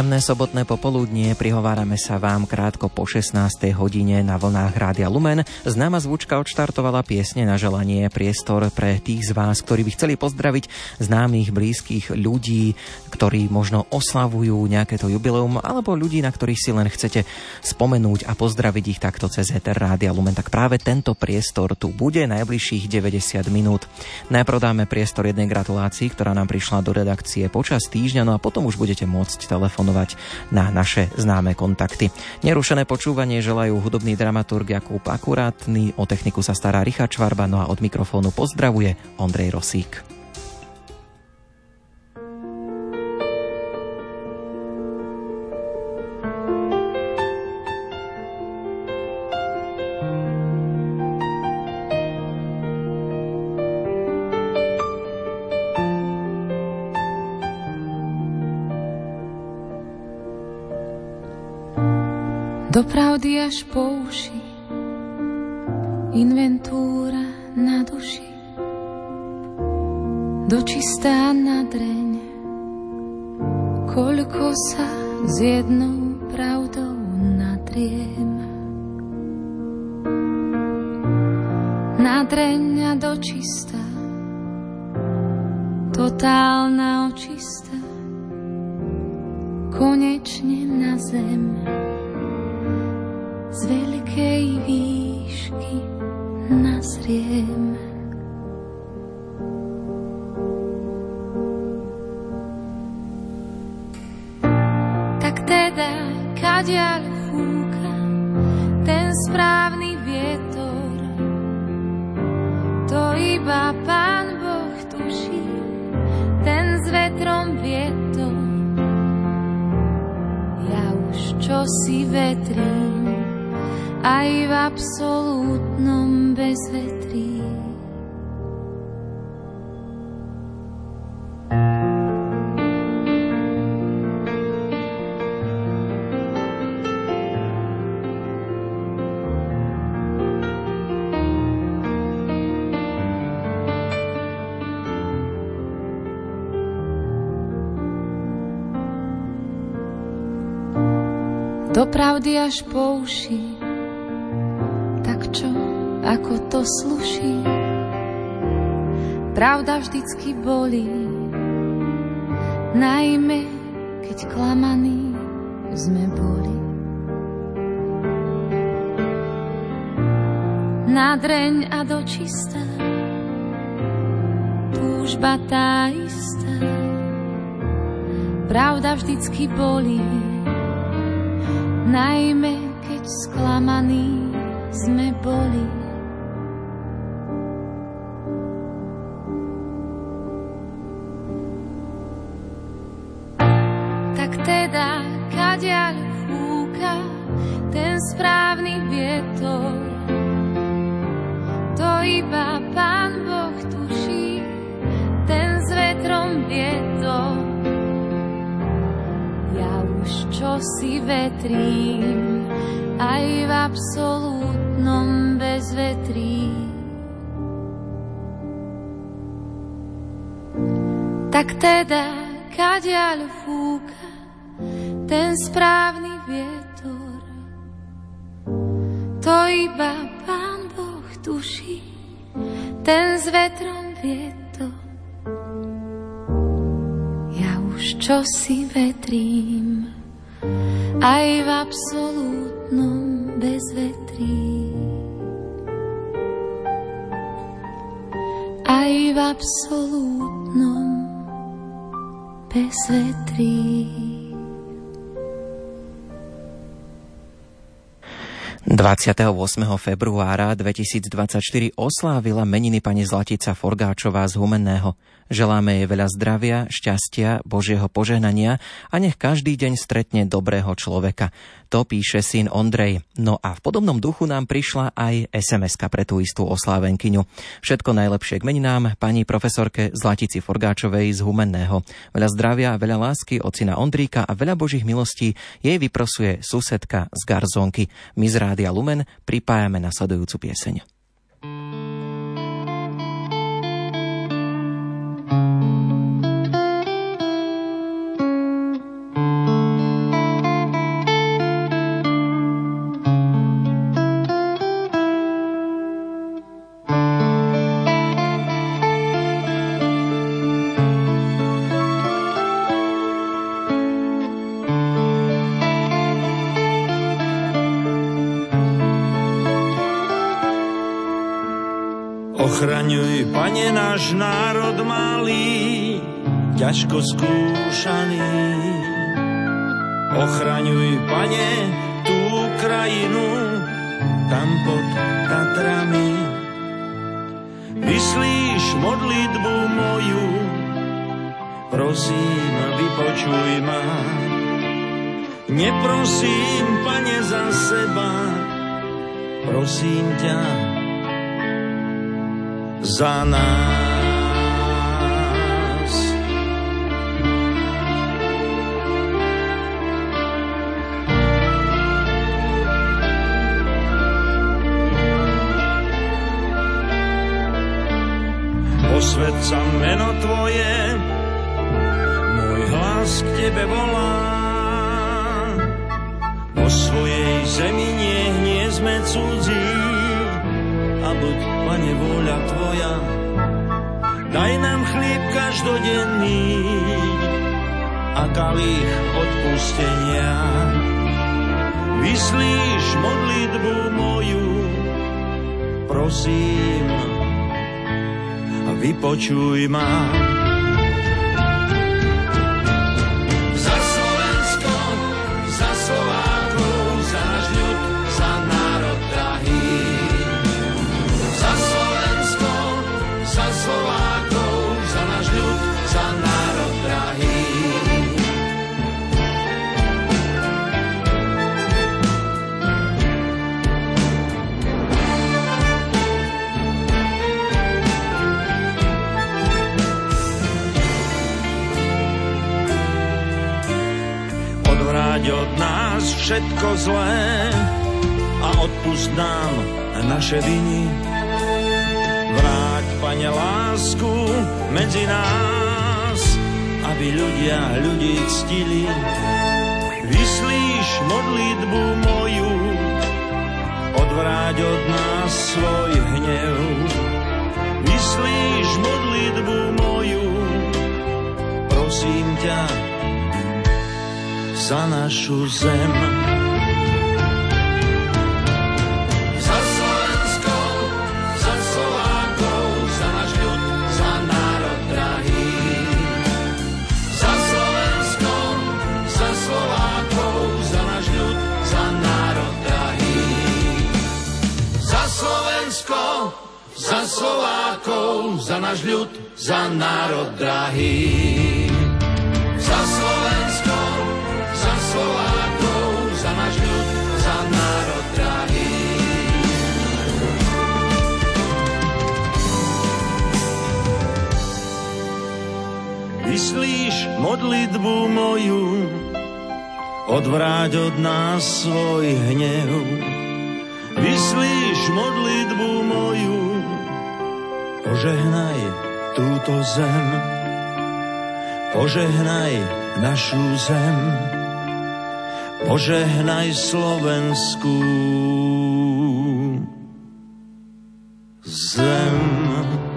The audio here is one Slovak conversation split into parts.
Príjemné sobotné popoludnie, prihovárame sa vám krátko po 16. hodine na vlnách Rádia Lumen. Známa zvučka odštartovala piesne na želanie priestor pre tých z vás, ktorí by chceli pozdraviť známych, blízkych ľudí, ktorí možno oslavujú nejaké to jubileum, alebo ľudí, na ktorých si len chcete spomenúť a pozdraviť ich takto cez Eter Rádia Lumen. Tak práve tento priestor tu bude najbližších 90 minút. Najprv dáme priestor jednej gratulácii, ktorá nám prišla do redakcie počas týždňa, no a potom už budete môcť telefonovať telefonovať na naše známe kontakty. Nerušené počúvanie želajú hudobný dramaturg Jakub Akurátny, o techniku sa stará Richard Čvarba, no a od mikrofónu pozdravuje Ondrej Rosík. Do pravdy až po uši, inventúra na duši, dočistá na dreň, koľko sa s jednou pravdou natriem. Na dreň a dočistá, totálna očistá, konečne na zem z veľkej výšky nazriem. Tak teda, kadiaľ fúka ten správny vietor, to iba Pán Boh tuší, ten s vetrom vietor. Ja už čo si vetrím, aj v absolútnom bezvetrí. do pravdy až po uši ako to sluší. Pravda vždycky bolí, najmä keď klamaní sme boli. Nadreň a dočistá, túžba tá istá, pravda vždycky bolí, najmä keď sklamaní sme boli. Čo si vetrím, aj v absolútnom bezvetrí. Aj v absolútnom bezvetrí. 28. februára 2024 oslávila meniny pani Zlatica Forgáčová z Humenného. Želáme jej veľa zdravia, šťastia, Božieho požehnania a nech každý deň stretne dobrého človeka. To píše syn Ondrej. No a v podobnom duchu nám prišla aj sms pre tú istú oslávenkyňu. Všetko najlepšie k meninám pani profesorke Zlatici Forgáčovej z Humenného. Veľa zdravia, veľa lásky od syna Ondríka a veľa Božích milostí jej vyprosuje susedka z Garzonky. My z Rádia Lumen pripájame nasledujúcu pieseň. Náš národ malý, ťažko skúšaný. Ochraňuj, pane, tú krajinu, tam pod Tatrami. Vyslíš modlitbu moju, prosím, vypočuj ma. Neprosím, pane, za seba, prosím ťa za nás. Posved sa meno Tvoje, môj hlas k Tebe volá. Po svojej zemi nie, nie sme cudzí, a buď, Pane, vôľa Tvoja. Daj nám chlieb každodenný a kalich odpustenia. Vyslíš modlitbu moju, prosím, vypočuj ma. Všetko zlé a odpust nám naše viny. Vráť, Pane, lásku medzi nás, aby ľudia ľudí ctili. Vyslíš modlitbu moju, odvráť od nás svoj hnev. Vyslíš modlitbu moju, prosím ťa, za našu zem. Svoj hnev. Vyslíš modlitbu moju, požehnaj túto zem, požehnaj našu zem, požehnaj Slovensku zem.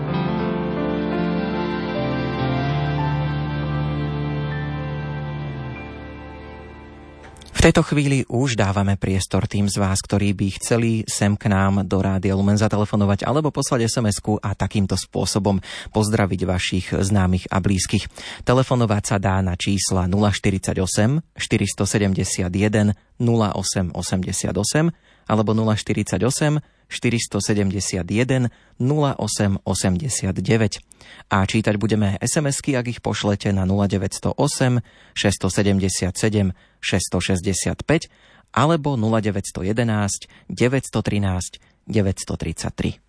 Tejto chvíli už dávame priestor tým z vás, ktorí by chceli sem k nám do Rádia Lumen zatelefonovať alebo poslať sms a takýmto spôsobom pozdraviť vašich známych a blízkych. Telefonovať sa dá na čísla 048 471 0888 alebo 048 471 0889. A čítať budeme SMS-ky, ak ich pošlete na 0908 677 665 alebo 0911 913 933.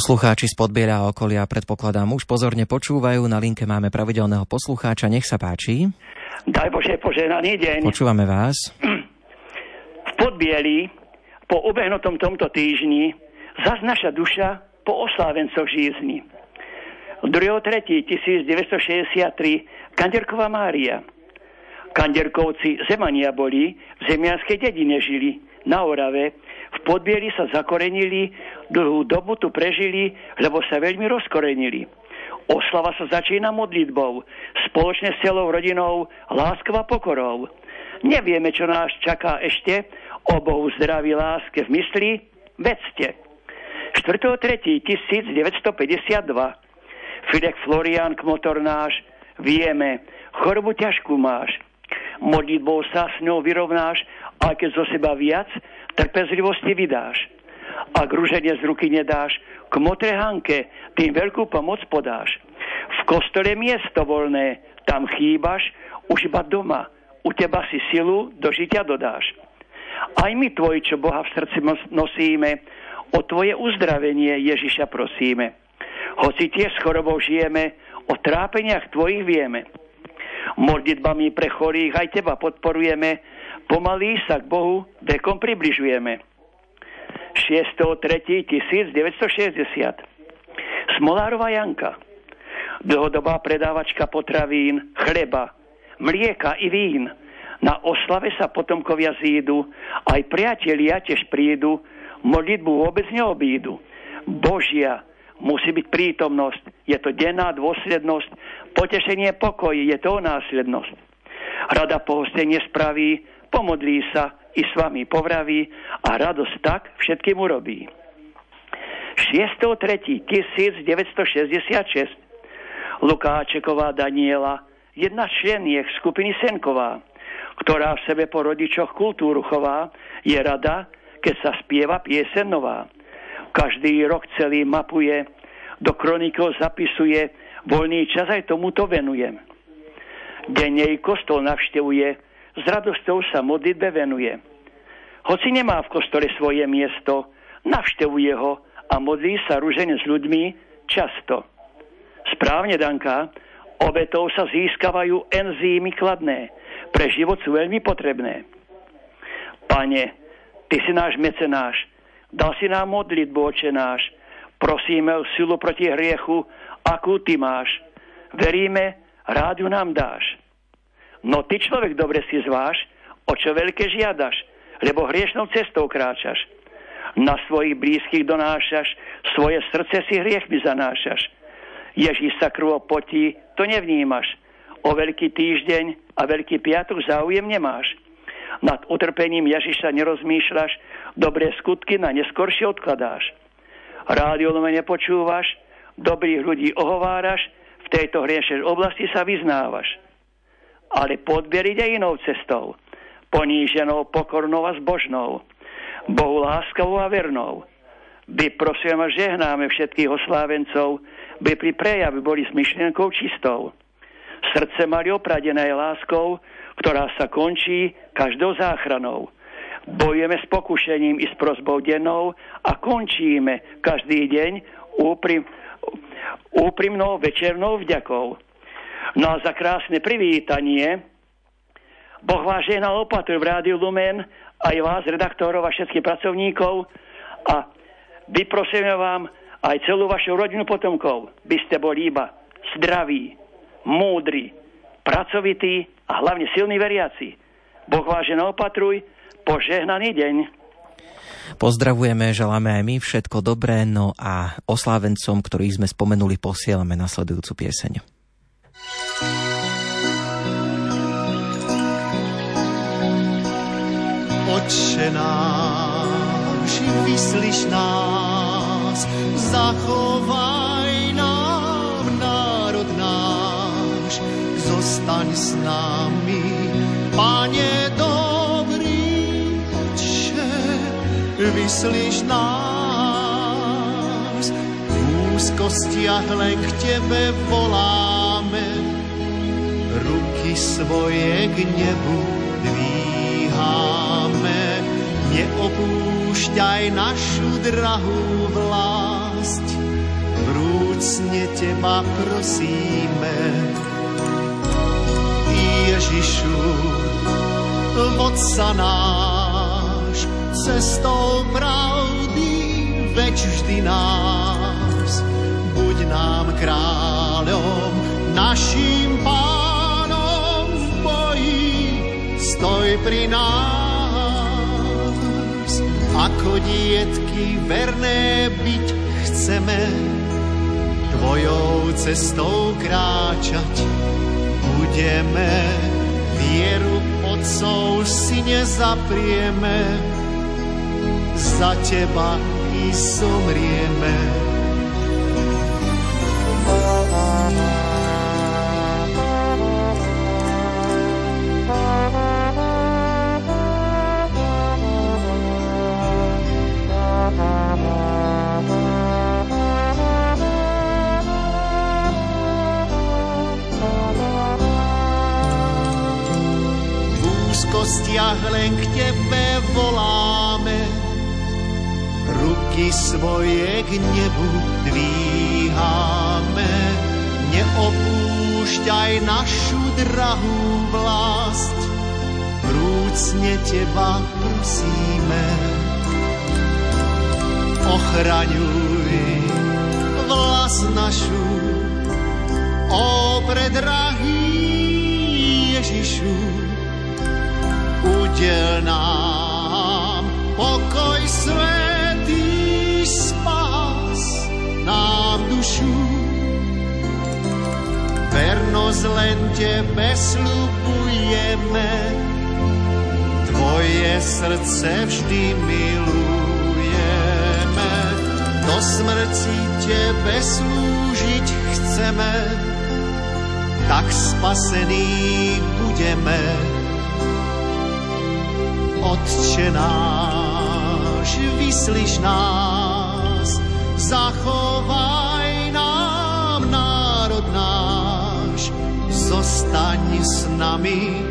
Poslucháči z Podbiera a okolia predpokladám už pozorne počúvajú. Na linke máme pravidelného poslucháča. Nech sa páči. Daj Bože poženaný deň. Počúvame vás. V Podbieli po ubehnutom tomto týždni zas naša duša po oslávencoch žízni. 2.3.1963 Kanderková Mária. Kanderkovci Zemania boli, v zemianskej dedine žili, na Orave, v Podbieli sa zakorenili, dlhú dobu tu prežili, lebo sa veľmi rozkorenili. Oslava sa začína modlitbou, spoločne s celou rodinou, láskou pokorou. Nevieme, čo nás čaká ešte, o Bohu zdraví láske v mysli, vedzte. 4.3.1952 Filek Florian Kmotor náš, vieme, chorobu ťažkú máš. Modlitbou sa s ňou vyrovnáš, a keď zo seba viac, trpezlivosti vydáš. Ak rúženie z ruky nedáš, k motre Hanke tým veľkú pomoc podáš. V kostole miesto voľné, tam chýbaš, už iba doma. U teba si silu do žitia dodáš. Aj my tvoj, čo Boha v srdci nosíme, o tvoje uzdravenie Ježiša prosíme. Hoci tie s chorobou žijeme, o trápeniach tvojich vieme. Modlitbami pre chorých aj teba podporujeme, Pomaly sa k Bohu vekom približujeme. 6.3.1960 Smolárova Janka dlhodobá predávačka potravín, chleba, mlieka i vín. Na oslave sa potomkovia zídu, aj priatelia tiež prídu, modlitbu vôbec neobídu. Božia musí byť prítomnosť, je to denná dôslednosť, potešenie pokoj, je to následnosť. Rada pohostenie spraví, pomodlí sa i s vami povraví a radosť tak všetkým urobí. 6.3.1966 Lukáčeková Daniela, jedna členiek skupiny Senková, ktorá v sebe po rodičoch kultúru chová, je rada, keď sa spieva piesen nová. Každý rok celý mapuje, do kronikov zapisuje, voľný čas aj tomuto venujem. Denne kostol navštevuje, s radosťou sa modlitbe venuje. Hoci nemá v kostole svoje miesto, navštevuje ho a modlí sa ružene s ľuďmi často. Správne, Danka, obetou sa získavajú enzýmy kladné. Pre život sú veľmi potrebné. Pane, Ty si náš mecenáš, dal si nám modlitbu, oče náš. Prosíme o silu proti hriechu, akú Ty máš. Veríme, rádu nám dáš. No Ty človek dobre si zváš, o čo veľké žiadaš, lebo hriešnou cestou kráčaš na svojich blízkych donášaš, svoje srdce si hriechmi zanášaš. Ježíš sa krvo potí, to nevnímaš. O veľký týždeň a veľký piatok záujem nemáš. Nad utrpením Ježiša nerozmýšľaš, dobré skutky na neskoršie odkladáš. Rádio nepočúvaš, dobrých ľudí ohováraš, v tejto hriešej oblasti sa vyznávaš. Ale podbier ide inou cestou, poníženou, pokornou a zbožnou Bohu láskavou a vernou. By prosím a žehnáme všetkých oslávencov, by pri prejavi boli s myšlienkou čistou. Srdce mali opradené láskou, ktorá sa končí každou záchranou. Bojujeme s pokušením i s prosbou dennou a končíme každý deň úprim, úprimnou večernou vďakou. No a za krásne privítanie Boh vás žehnal opatru v Rádiu Lumen aj vás, redaktorov a všetkých pracovníkov a vyprosíme vám aj celú vašu rodinu potomkov, by ste boli iba zdraví, múdri, pracovití a hlavne silní veriaci. Boh vás opatruj, požehnaný deň. Pozdravujeme, želáme aj my všetko dobré, no a oslávencom, ktorých sme spomenuli, posielame nasledujúcu pieseň. Otče náš, vyslíš nás, zachovaj nám národ náš, zostaň s nami, Pane dobrý, Otče, vyslíš nás, v úzkostiach len k Tebe voláme, ruky svoje k nebu dvíháme neopúšťaj našu drahú vlast. Vrúcne teba prosíme, Ježišu, vodca náš, cestou pravdy, veď vždy nás. Buď nám kráľom, našim pánom v boji, stoj pri nás ako dietky verné byť chceme, tvojou cestou kráčať budeme. Vieru otcov si nezaprieme, za teba i zomrieme. Úzkostiach len k Tebe voláme. Ruky svoje k nebu dvíháme. Neopúšťaj našu drahú vlast. Vrúcne Teba prosíme. Ochraňuj vlast našu, o predrahý Ježišu udel nám pokoj svetý spás nám dušu. Vernosť len Tebe slubujeme, Tvoje srdce vždy milujeme. Do smrti Tebe slúžiť chceme, tak spasení budeme Otče náš, vyslyš nás, zachovaj nám národ náš, zostaň s nami,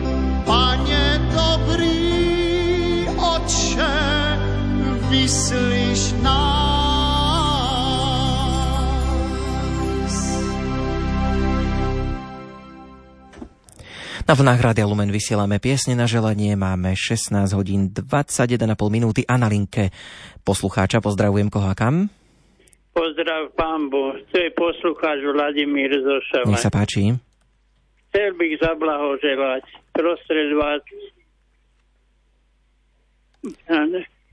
Pane dobrý Otče, vyslyš nás. Na vlnách Rádia Lumen vysielame piesne na želanie, máme 16 hodín 21,5 minúty a na linke poslucháča pozdravujem koho a kam? Pozdrav pán Boh, to je poslucháč Vladimír Zošava. Nech sa páči. Chcel bych zablahoželať prostred vás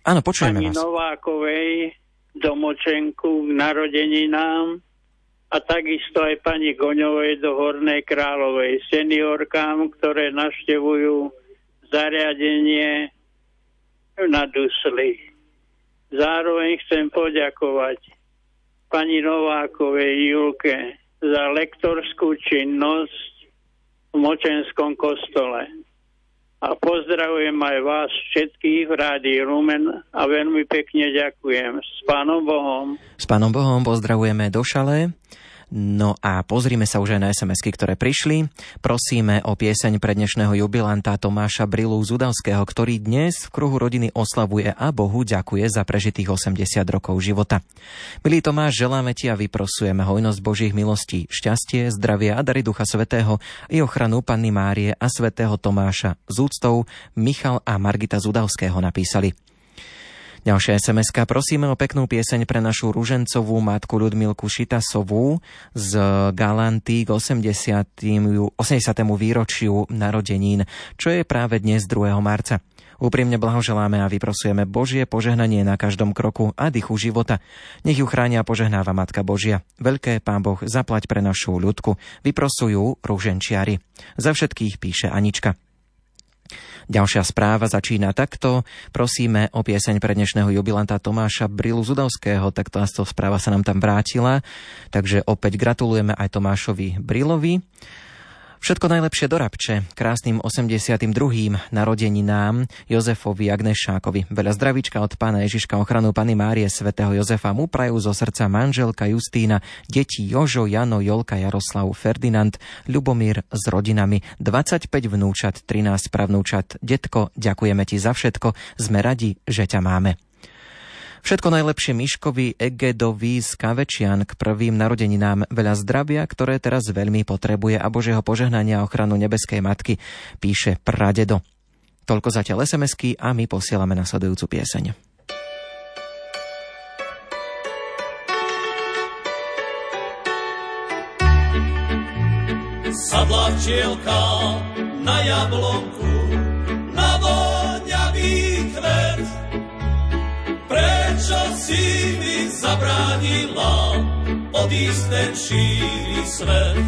Áno, počujeme pani vás. Novákovej domočenku k narodeninám a takisto aj pani Goňovej do Hornej Královej seniorkám, ktoré navštevujú zariadenie na Dusli. Zároveň chcem poďakovať pani Novákovej Julke za lektorskú činnosť v Močenskom kostole. A pozdravujem aj vás všetkých v Rádiu Lumen a veľmi pekne ďakujem. S Pánom Bohom. S Pánom Bohom pozdravujeme do šale. No a pozrime sa už aj na sms ktoré prišli. Prosíme o pieseň pre dnešného jubilanta Tomáša Brilu Zudavského, ktorý dnes v kruhu rodiny oslavuje a Bohu ďakuje za prežitých 80 rokov života. Milý Tomáš, želáme ti a vyprosujeme hojnosť Božích milostí, šťastie, zdravie a dary Ducha Svetého i ochranu Panny Márie a Svetého Tomáša. Z úctou Michal a Margita Zudavského napísali. Ďalšia sms Prosíme o peknú pieseň pre našu ružencovú matku Ľudmilku Šitasovú z Galanty k 80. 80. výročiu narodenín, čo je práve dnes 2. marca. Úprimne blahoželáme a vyprosujeme Božie požehnanie na každom kroku a dychu života. Nech ju chránia a požehnáva Matka Božia. Veľké Pán Boh zaplať pre našu ľudku. Vyprosujú rúženčiari. Za všetkých píše Anička. Ďalšia správa začína takto. Prosíme o pieseň pre dnešného jubilanta Tomáša Brilu Zudovského, takto správa sa nám tam vrátila. Takže opäť gratulujeme aj Tomášovi Brilovi. Všetko najlepšie do Rabče, krásnym 82. narodeninám Jozefovi Agnešákovi. Veľa zdravíčka od pána Ježiška ochranu Pany Márie svätého Jozefa mu prajú zo srdca manželka Justína, deti Jožo, Jano, Jolka, Jaroslav, Ferdinand, Ľubomír s rodinami, 25 vnúčat, 13 pravnúčat. Detko, ďakujeme ti za všetko, sme radi, že ťa máme. Všetko najlepšie Miškovi Egedovi z Kavečian k prvým narodeninám veľa zdravia, ktoré teraz veľmi potrebuje a Božieho požehnania a ochranu nebeskej matky, píše pradedo. Toľko zatiaľ sms a my posielame nasledujúcu pieseň. Sadla včielka na jablonku, si mi zabránila odísť ten šíri svet?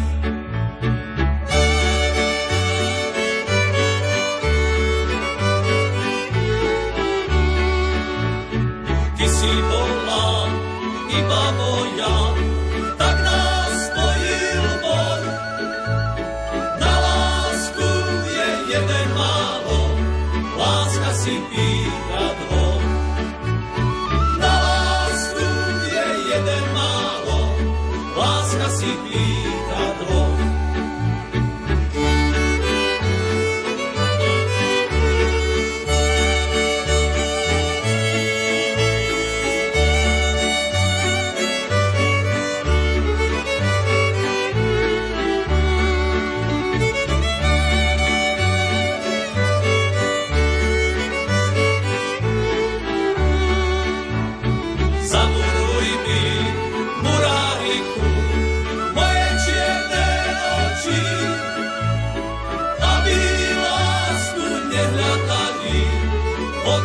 Ty si bola iba moja,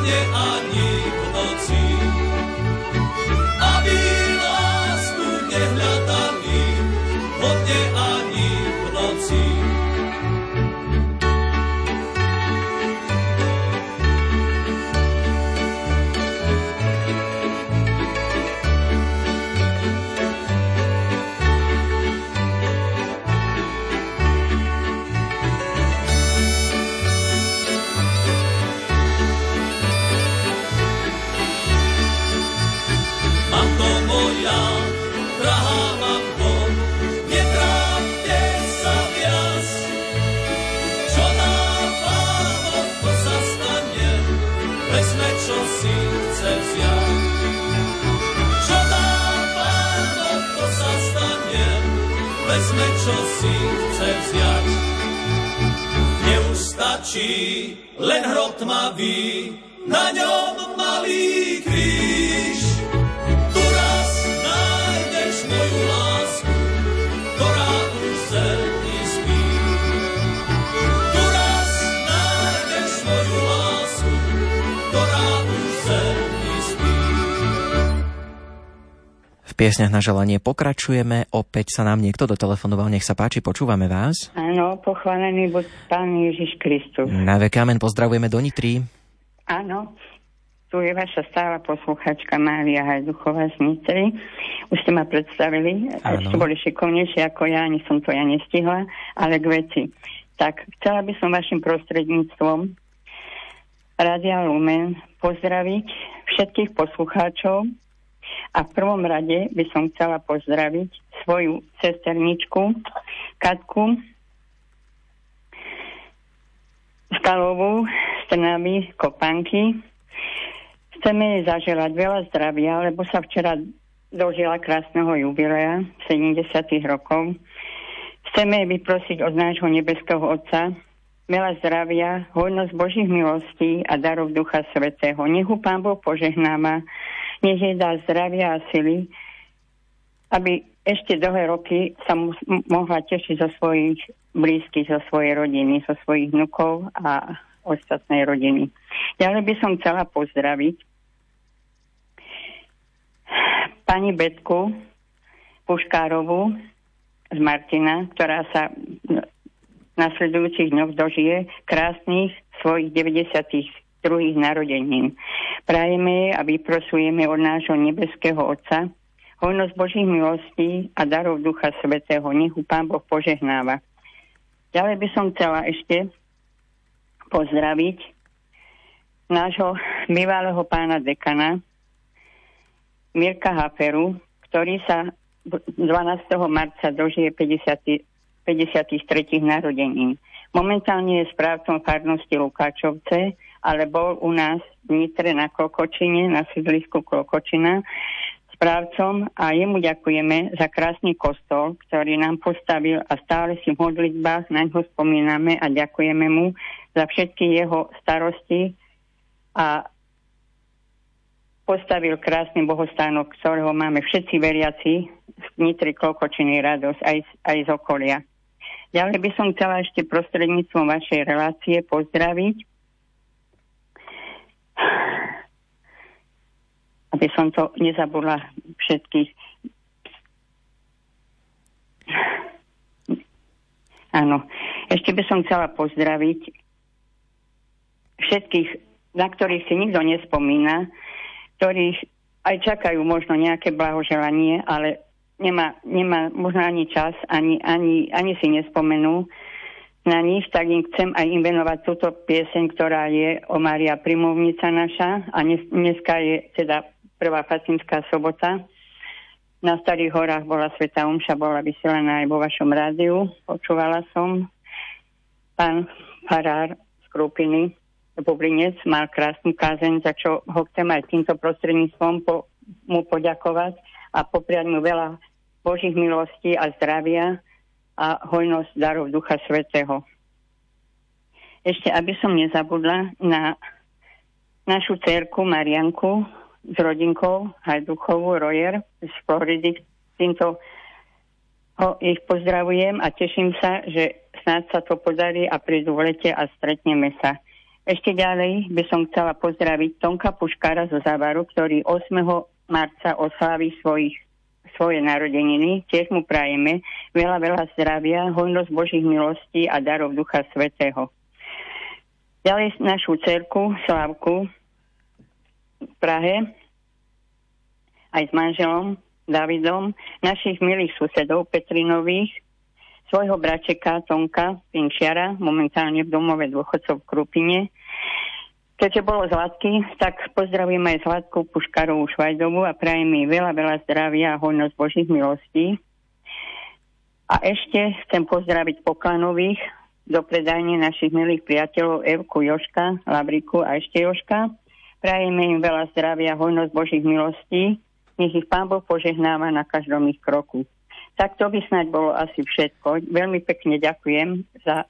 vo dne čo si chce vziať. Neustačí len hrot tmavý, na ňom malý kríž. Piesňach na želanie pokračujeme. Opäť sa nám niekto dotelefonoval. Nech sa páči, počúvame vás. Áno, pochválený buď Pán Ježiš Kristus. Na Kamen pozdravujeme do Nitry. Áno, tu je vaša stála posluchačka Mária Hajduchová z Nitry. Už ste ma predstavili, ste boli šikovnejšie ako ja, ani som to ja nestihla, ale k veci. Tak, chcela by som vašim prostredníctvom Radia Lumen pozdraviť všetkých poslucháčov a v prvom rade by som chcela pozdraviť svoju sesterničku Katku Stalovú z Trnavy, Kopanky. Chceme jej zaželať veľa zdravia, lebo sa včera dožila krásneho jubilea 70 rokov. Chceme jej vyprosiť od nášho nebeského Otca veľa zdravia, hojnosť Božích milostí a darov Ducha Svetého. Nech ho Pán Boh požehnáva, nech jej dá zdravia a sily, aby ešte dlhé roky sa mu- mohla tešiť zo svojich blízkych, zo svojej rodiny, zo svojich vnukov a ostatnej rodiny. Ďalej by som chcela pozdraviť pani Betku Puškárovú z Martina, ktorá sa v nasledujúcich dňoch dožije krásnych svojich 92. narodenín. Prajeme a vyprosujeme od nášho nebeského Otca hojnosť Božích milostí a darov Ducha Svetého. Nech ju Pán Boh požehnáva. Ďalej by som chcela ešte pozdraviť nášho bývalého pána dekana Mirka Haferu, ktorý sa 12. marca dožije 50, 53. narodenín. Momentálne je správcom farnosti Lukáčovce, ale bol u nás v Nitre na Klokočine, na sídlisku Klokočina, správcom a jemu ďakujeme za krásny kostol, ktorý nám postavil a stále si v modlitbách na ňo spomíname a ďakujeme mu za všetky jeho starosti a postavil krásny bohostánok, ktorého máme všetci veriaci v Nitri Klokočiny radosť aj, z- aj z okolia. Ďalej by som chcela ešte prostredníctvom vašej relácie pozdraviť aby som to nezabudla všetkých. Áno. Ešte by som chcela pozdraviť všetkých, na ktorých si nikto nespomína, ktorých aj čakajú možno nejaké blahoželanie, ale nemá, nemá možno ani čas, ani, ani, ani si nespomenú na nich, tak im chcem aj im venovať túto pieseň, ktorá je o Maria Primovnica naša a dnes, dneska je teda prvá Fatimská sobota. Na Starých horách bola Sveta Umša, bola vysielaná aj vo vašom rádiu. Počúvala som. Pán farár z Krupiny, Bublinec, mal krásnu kázeň, za čo ho chcem aj týmto prostredníctvom po, mu poďakovať a popriať mu veľa Božích milostí a zdravia a hojnosť darov Ducha Svetého. Ešte, aby som nezabudla na našu cerku Marianku s rodinkou Hajduchovú Rojer z Floridy. Týmto ho ich pozdravujem a teším sa, že snáď sa to podarí a prídu v lete a stretneme sa. Ešte ďalej by som chcela pozdraviť Tonka Puškára zo Zavaru, ktorý 8. marca oslávi svojich svoje narodeniny. Tiež mu prajeme veľa, veľa zdravia, hojnosť Božích milostí a darov Ducha Svetého. Ďalej našu cerku Slavku v Prahe aj s manželom Davidom, našich milých susedov Petrinových, svojho bračeka Tonka Pinčiara, momentálne v domove dôchodcov v Krupine. Keďže bolo Zlatky, tak pozdravujem aj Zlatku Puškarovú Švajdovu a prajem mi veľa, veľa zdravia a hojnosť Božích milostí. A ešte chcem pozdraviť Poklanových do predajne našich milých priateľov Evku Joška, Labriku a ešte Joška. Prajeme im veľa zdravia, hojnosť Božích milostí. Nech ich Pán Boh požehnáva na každom ich kroku. Tak to by snáď bolo asi všetko. Veľmi pekne ďakujem za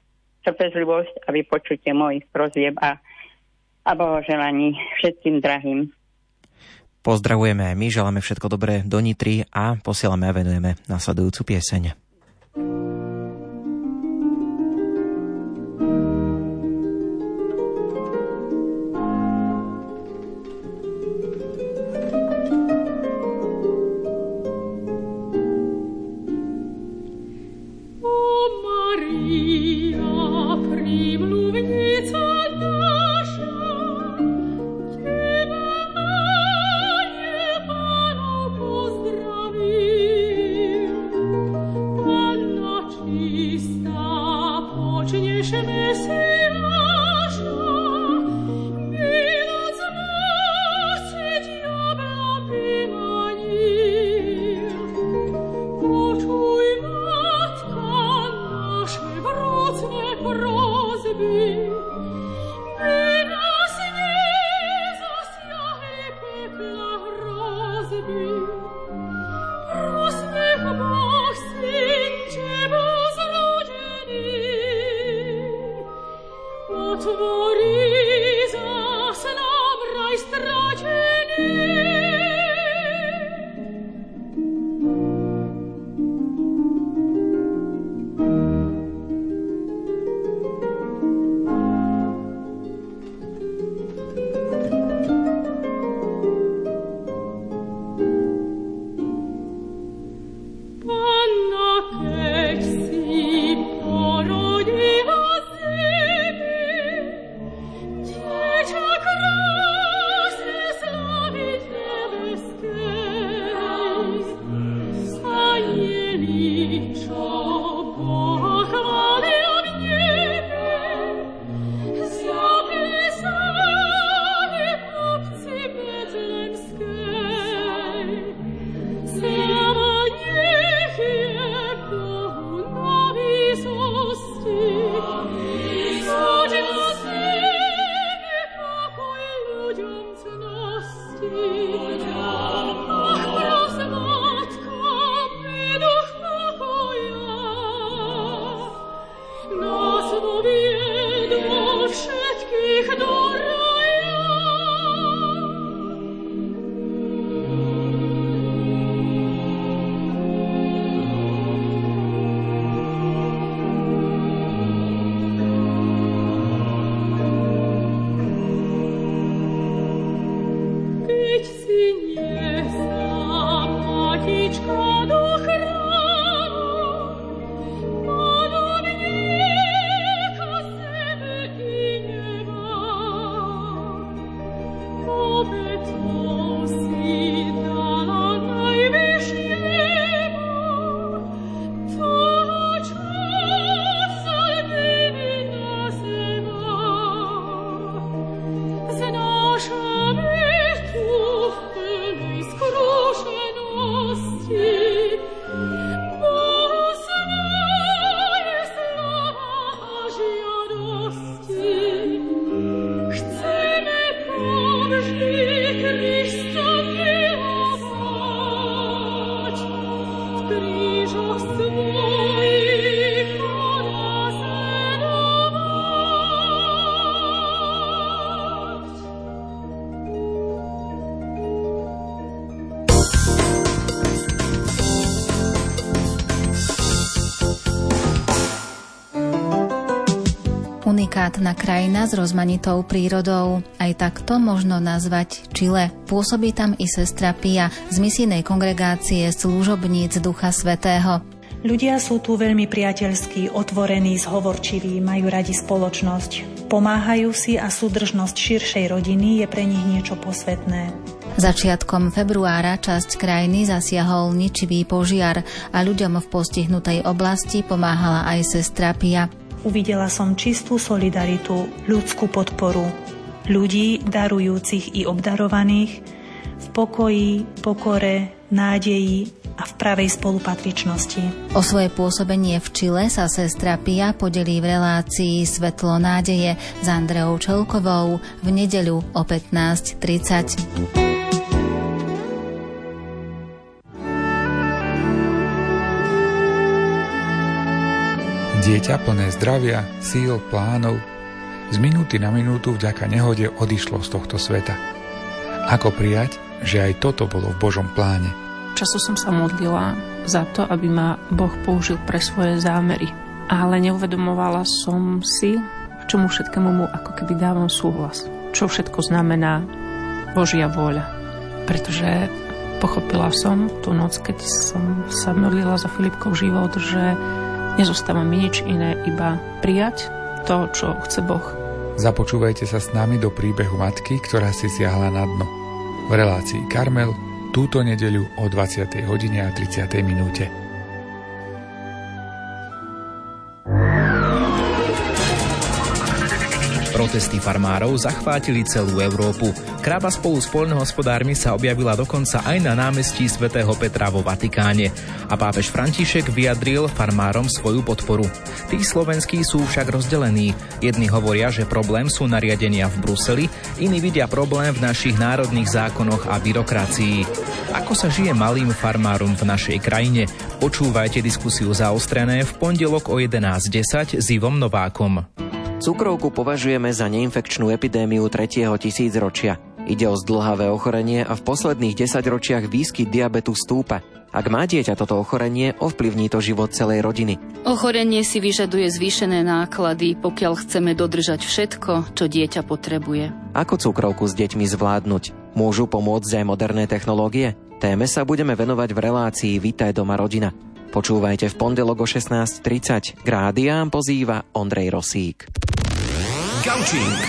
trpezlivosť a vypočutie mojich prozieb a, a blahoželaní všetkým drahým. Pozdravujeme aj my, želáme všetko dobré do Nitry a posielame a venujeme nasledujúcu pieseň. Unikátna krajina s rozmanitou prírodou. Aj takto možno nazvať Čile. Pôsobí tam i sestra Pia z misijnej kongregácie služobníc Ducha Svetého. Ľudia sú tu veľmi priateľskí, otvorení, zhovorčiví, majú radi spoločnosť. Pomáhajú si a súdržnosť širšej rodiny je pre nich niečo posvetné. Začiatkom februára časť krajiny zasiahol ničivý požiar a ľuďom v postihnutej oblasti pomáhala aj sestra Pia. Uvidela som čistú solidaritu, ľudskú podporu, ľudí darujúcich i obdarovaných, v pokoji, pokore, nádeji a v pravej spolupatričnosti. O svoje pôsobenie v Čile sa sestra Pia podelí v relácii Svetlo nádeje s Andreou Čelkovou v nedeľu o 15.30. Dieťa plné zdravia, síl, plánov, z minúty na minútu vďaka nehode odišlo z tohto sveta. Ako prijať, že aj toto bolo v Božom pláne? Času som sa modlila za to, aby ma Boh použil pre svoje zámery. Ale neuvedomovala som si, čomu všetkému mu ako keby dávam súhlas. Čo všetko znamená Božia vôľa. Pretože pochopila som tú noc, keď som sa modlila za Filipkov život, že Nezostáva mi nič iné, iba prijať to, čo chce Boh. Započúvajte sa s nami do príbehu matky, ktorá si siahla na dno. V relácii Karmel túto nedeľu o 20. hodine a 30. minúte. Protesty farmárov zachvátili celú Európu. Krába spolu s poľnohospodármi sa objavila dokonca aj na námestí svätého Petra vo Vatikáne. A pápež František vyjadril farmárom svoju podporu. Tí slovenskí sú však rozdelení. Jedni hovoria, že problém sú nariadenia v Bruseli, iní vidia problém v našich národných zákonoch a byrokracii. Ako sa žije malým farmárom v našej krajine? Počúvajte diskusiu zaostrené v pondelok o 11.10 s Ivom Novákom. Cukrovku považujeme za neinfekčnú epidémiu 3. tisícročia. Ide o zdlhavé ochorenie a v posledných desaťročiach výskyt diabetu stúpa. Ak má dieťa toto ochorenie, ovplyvní to život celej rodiny. Ochorenie si vyžaduje zvýšené náklady, pokiaľ chceme dodržať všetko, čo dieťa potrebuje. Ako cukrovku s deťmi zvládnuť? Môžu pomôcť aj moderné technológie? Téme sa budeme venovať v relácii Vítaj doma rodina. Počúvajte v pondelok o 16.30. K rádiám pozýva Ondrej Rosík. Gaučing.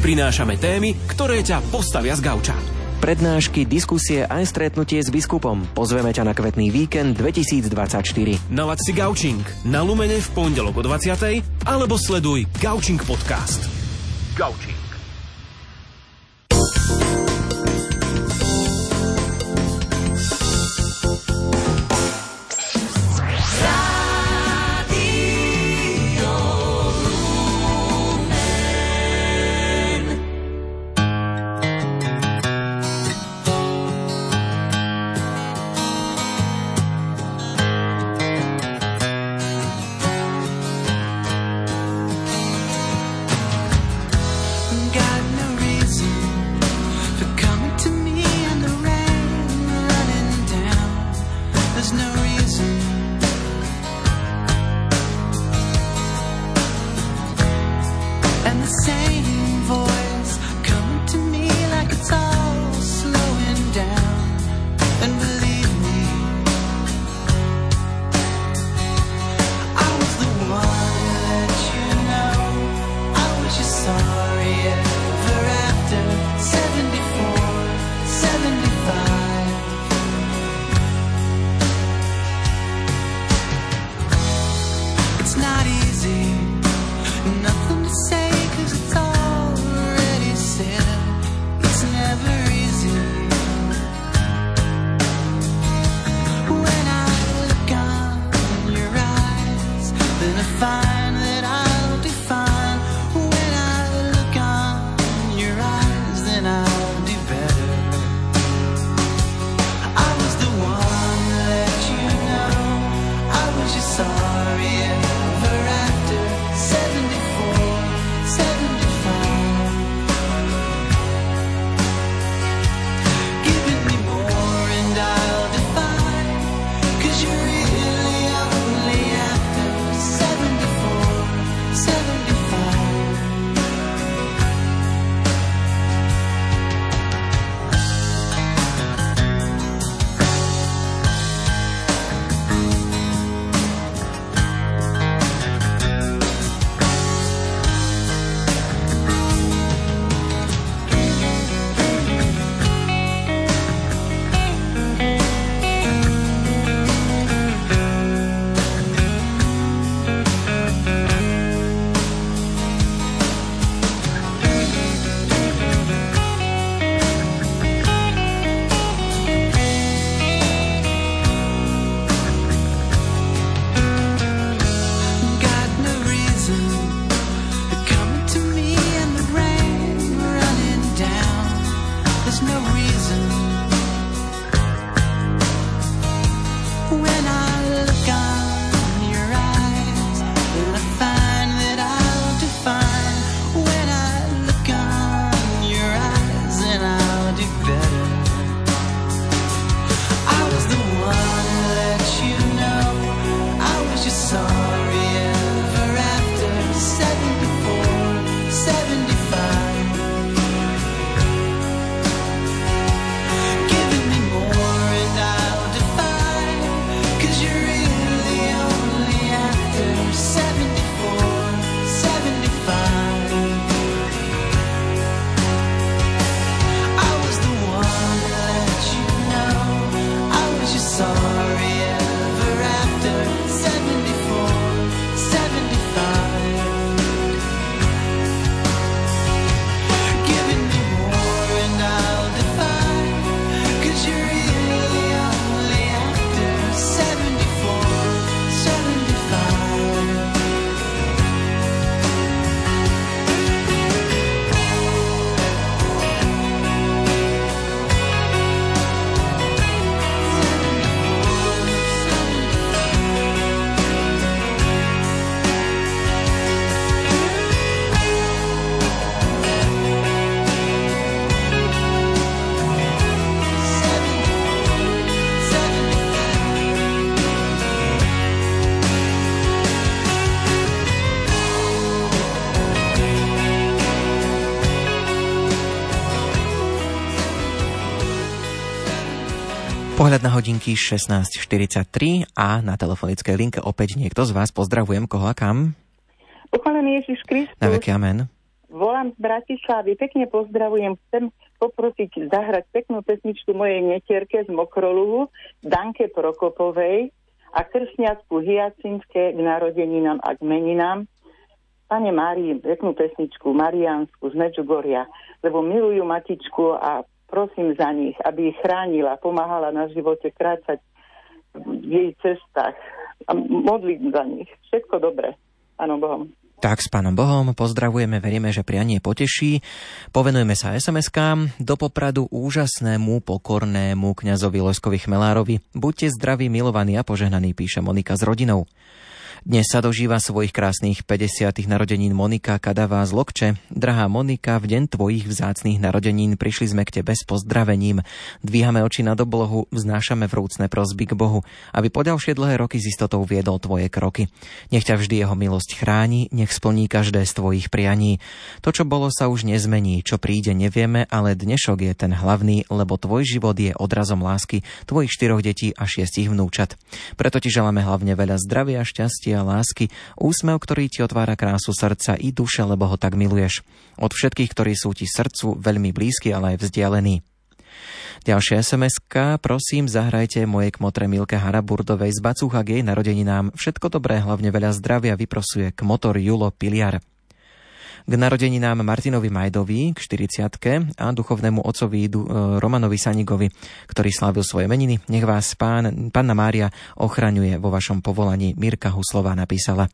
Prinášame témy, ktoré ťa postavia z gauča. Prednášky, diskusie aj stretnutie s biskupom. Pozveme ťa na kvetný víkend 2024. Nalaď si Gaučing na Lumene v pondelok o 20. alebo sleduj Gaučing podcast. Gaučing. Pohľad na hodinky 16.43 a na telefonickej linke opäť niekto z vás. Pozdravujem, koho a kam? Pochválený Ježiš Kristus. Na veky amen. Volám z Bratislavy, pekne pozdravujem. Chcem poprosiť zahrať peknú pesničku mojej netierke z Mokroluhu, Danke Prokopovej a kršňackú Hyacinske k narodeninám a k meninám. Pane Márii, peknú pesničku Mariánsku z Medžugoria, lebo milujú matičku a prosím za nich, aby ich chránila, pomáhala na živote kráčať v jej cestách a modliť za nich. Všetko dobre. Pánom Bohom. Tak s pánom Bohom pozdravujeme, veríme, že prianie poteší. Povenujeme sa SMS-kám do popradu úžasnému, pokornému kňazovi Lojskovi Chmelárovi. Buďte zdraví, milovaní a požehnaní, píše Monika s rodinou. Dnes sa dožíva svojich krásnych 50. narodenín Monika Kadavá z Lokče. Drahá Monika, v deň tvojich vzácných narodenín prišli sme k tebe s pozdravením. Dvíhame oči nad oblohu, vznášame vrúcne prosby k Bohu, aby po ďalšie dlhé roky z istotou viedol tvoje kroky. Nech ťa vždy jeho milosť chráni, nech splní každé z tvojich prianí. To, čo bolo, sa už nezmení, čo príde, nevieme, ale dnešok je ten hlavný, lebo tvoj život je odrazom lásky tvojich štyroch detí a šiestich vnúčat. Preto ti želáme hlavne veľa zdravia, šťastia a lásky, úsmev, ktorý ti otvára krásu srdca i duše, lebo ho tak miluješ. Od všetkých, ktorí sú ti srdcu veľmi blízky, ale aj vzdialení. Ďalšia sms prosím, zahrajte moje kmotre Milke Haraburdovej z Bacúcha k jej narodeninám. Všetko dobré, hlavne veľa zdravia vyprosuje kmotor Julo Piliar k narodeninám Martinovi Majdovi, k 40 a duchovnému otcovi du, e, Romanovi Sanigovi, ktorý slávil svoje meniny. Nech vás pán, panna Mária ochraňuje vo vašom povolaní. Mirka Huslová napísala.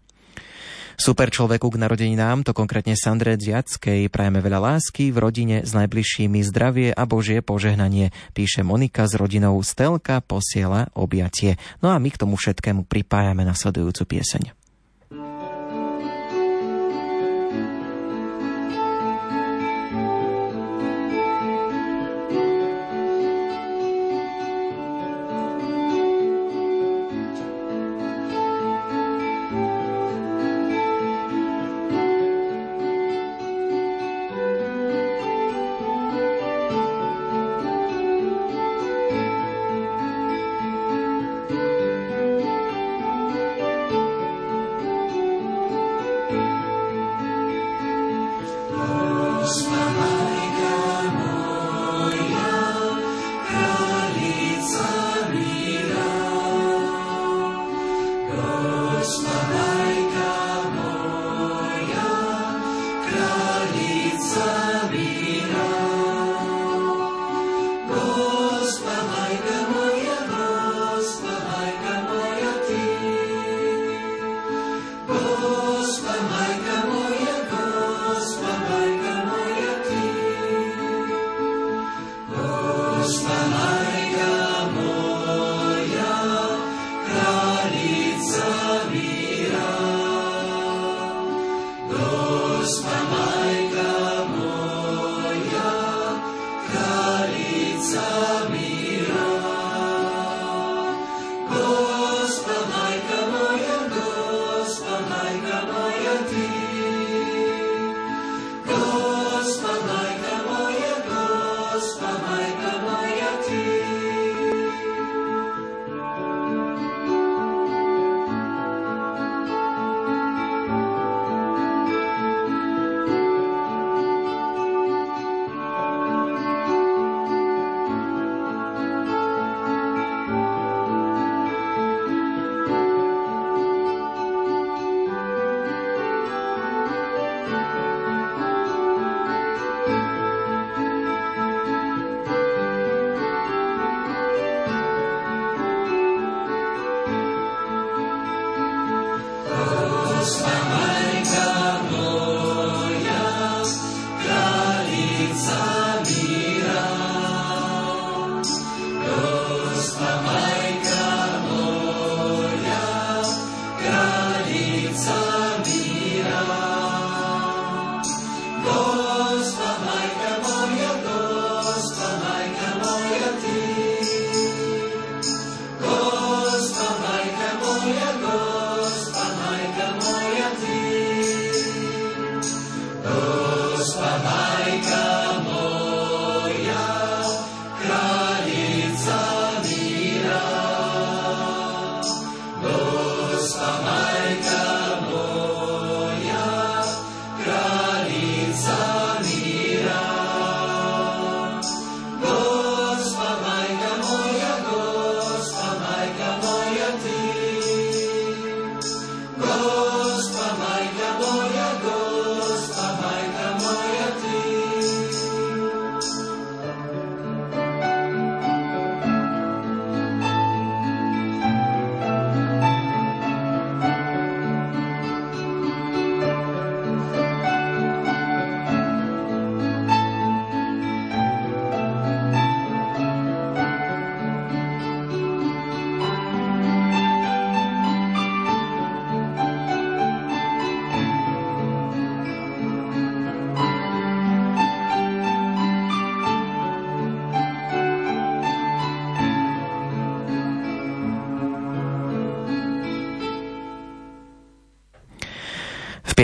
Super človeku k narodeninám, to konkrétne Sandre Dziackej, prajeme veľa lásky v rodine s najbližšími zdravie a Božie požehnanie, píše Monika s rodinou Stelka, posiela objatie. No a my k tomu všetkému pripájame nasledujúcu pieseň.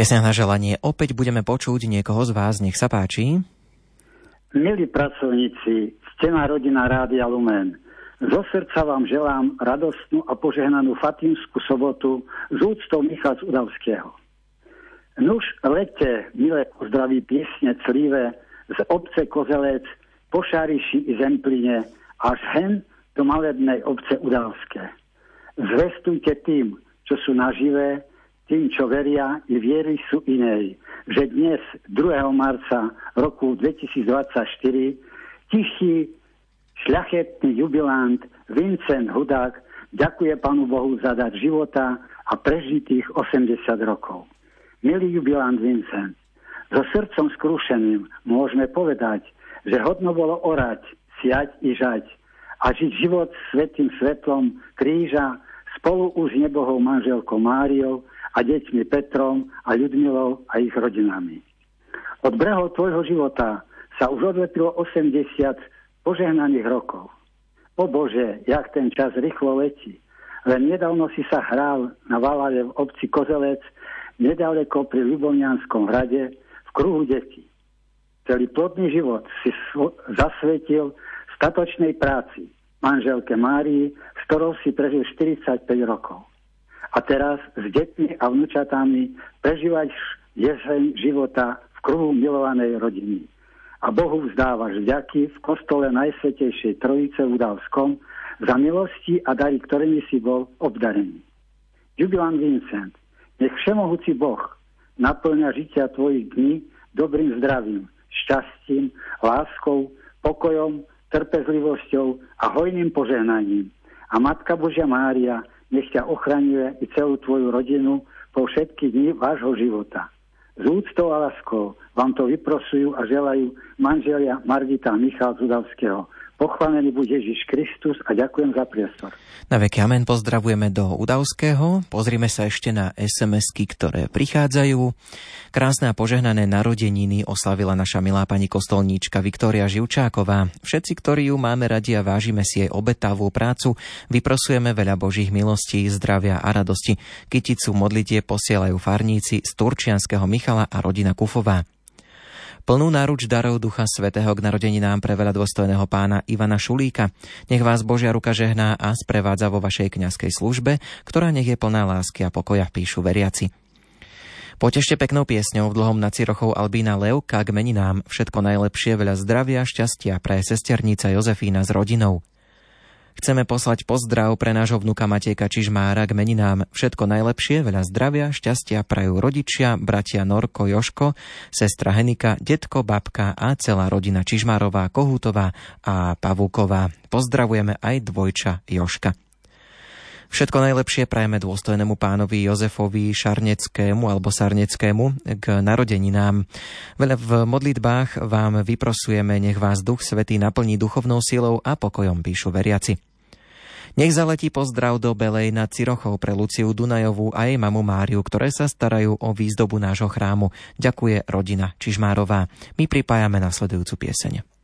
Piesňach na želanie opäť budeme počuť niekoho z vás. Nech sa páči. Milí pracovníci, stená rodina Rádia Lumen, zo srdca vám želám radostnú a požehnanú Fatímskú sobotu z úctou Michala Udavského. Nuž lete, milé pozdraví piesne clivé z obce Kozelec, Pošariši i Zempline až hen do malebnej obce Udavské. Zvestujte tým, čo sú naživé, tým, čo veria i viery sú inej, že dnes, 2. marca roku 2024, tichý, šľachetný jubilant Vincent Hudák ďakuje Pánu Bohu za dar života a prežitých 80 rokov. Milý jubilant Vincent, so srdcom skrúšeným môžeme povedať, že hodno bolo orať, siať i žať a žiť život svetým svetlom kríža spolu už nebohou manželkou Máriou a deťmi Petrom a Ľudmilou a ich rodinami. Od brehov tvojho života sa už odlepilo 80 požehnaných rokov. O Bože, jak ten čas rýchlo letí. Len nedávno si sa hral na Valale v obci Kozelec, nedaleko pri Ľubovňanskom hrade, v kruhu detí. Celý plodný život si zasvetil statočnej práci manželke Márii, s ktorou si prežil 45 rokov a teraz s deťmi a vnúčatami prežívať jeseň života v kruhu milovanej rodiny. A Bohu vzdávaš vďaky v kostole Najsvetejšej Trojice v Udavskom za milosti a dary, ktorými si bol obdarený. Jubilan Vincent, nech všemohúci Boh naplňa žitia tvojich dní dobrým zdravím, šťastím, láskou, pokojom, trpezlivosťou a hojným požehnaním. A Matka Božia Mária nech ťa ochraňuje i celú tvoju rodinu po všetky dni vášho života. Z úctou a láskou vám to vyprosujú a želajú manželia Margita Michal Zudavského, Pochválený buď Ježiš Kristus a ďakujem za priestor. Na veky amen pozdravujeme do Udavského. Pozrime sa ešte na SMS-ky, ktoré prichádzajú. Krásne a požehnané narodeniny oslavila naša milá pani kostolníčka Viktória Živčáková. Všetci, ktorí ju máme radi a vážime si jej obetavú prácu, vyprosujeme veľa Božích milostí, zdravia a radosti. Kyticu modlitie posielajú farníci z Turčianského Michala a rodina Kufová. Plnú náruč darov Ducha Svetého k narodeninám pre veľa dôstojného pána Ivana Šulíka. Nech vás Božia ruka žehná a sprevádza vo vašej kňazskej službe, ktorá nech je plná lásky a pokoja, píšu veriaci. Potešte peknou piesňou v dlhom na Cirochov Albína Levka k meninám všetko najlepšie, veľa zdravia, šťastia pre sesternica Jozefína s rodinou. Chceme poslať pozdrav pre nášho vnuka Matejka Čižmára k meninám. Všetko najlepšie, veľa zdravia, šťastia prajú rodičia, bratia Norko, Joško, sestra Henika, detko, babka a celá rodina Čižmárová, Kohútová a Pavúková. Pozdravujeme aj dvojča Joška. Všetko najlepšie prajeme dôstojnému pánovi Jozefovi Šarneckému alebo Sarneckému k narodeninám. Veľa v modlitbách vám vyprosujeme, nech vás Duch Svetý naplní duchovnou silou a pokojom, píšu veriaci. Nech zaletí pozdrav do Belej nad Cirochou pre Luciu Dunajovú a jej mamu Máriu, ktoré sa starajú o výzdobu nášho chrámu. Ďakuje rodina Čižmárová. My pripájame nasledujúcu pieseň.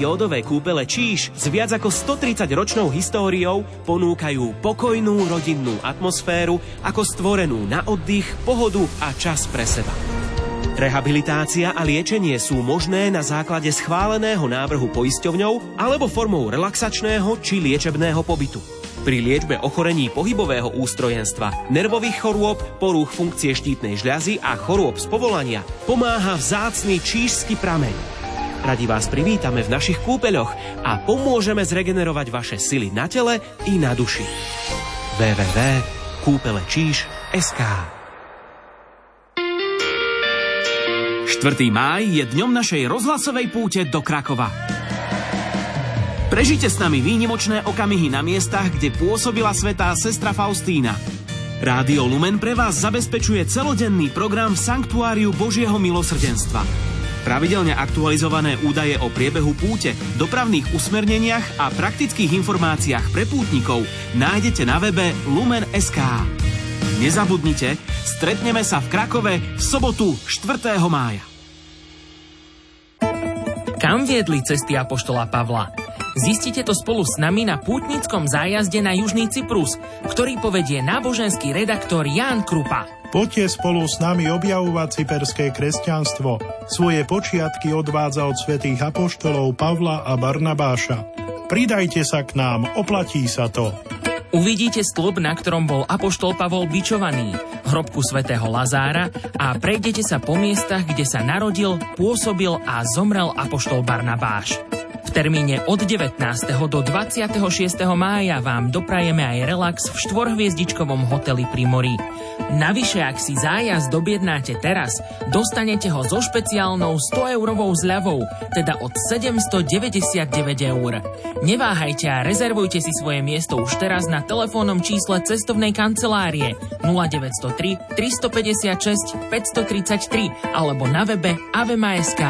Jódové kúpele Číž s viac ako 130-ročnou históriou ponúkajú pokojnú rodinnú atmosféru ako stvorenú na oddych, pohodu a čas pre seba. Rehabilitácia a liečenie sú možné na základe schváleného návrhu poisťovňou alebo formou relaxačného či liečebného pobytu. Pri liečbe ochorení pohybového ústrojenstva, nervových chorôb, porúch funkcie štítnej žľazy a chorôb z povolania pomáha vzácny čížsky prameň. Radi vás privítame v našich kúpeľoch a pomôžeme zregenerovať vaše sily na tele i na duši. www.kúpelečíž.sk 4. máj je dňom našej rozhlasovej púte do Krakova. Prežite s nami výnimočné okamihy na miestach, kde pôsobila svetá sestra Faustína. Rádio Lumen pre vás zabezpečuje celodenný program v Sanktuáriu Božieho milosrdenstva. Pravidelne aktualizované údaje o priebehu púte, dopravných usmerneniach a praktických informáciách pre pútnikov nájdete na webe lumen.sk. Nezabudnite, stretneme sa v Krakove v sobotu 4. mája. Kam viedli cesty Apoštola Pavla? Zistite to spolu s nami na pútnickom zájazde na Južný Cyprus, ktorý povedie náboženský redaktor Ján Krupa. Poďte spolu s nami objavovať cyperské kresťanstvo. Svoje počiatky odvádza od svätých apoštolov Pavla a Barnabáša. Pridajte sa k nám, oplatí sa to. Uvidíte stĺp, na ktorom bol apoštol Pavol bičovaný, hrobku svätého Lazára a prejdete sa po miestach, kde sa narodil, pôsobil a zomrel apoštol Barnabáš. V termíne od 19. do 26. mája vám doprajeme aj relax v štvorhviezdičkovom hoteli pri mori. Navyše, ak si zájazd dobjednáte teraz, dostanete ho so špeciálnou 100-eurovou zľavou, teda od 799 eur. Neváhajte a rezervujte si svoje miesto už teraz na telefónnom čísle cestovnej kancelárie 0903 356 533 alebo na webe avema.sk.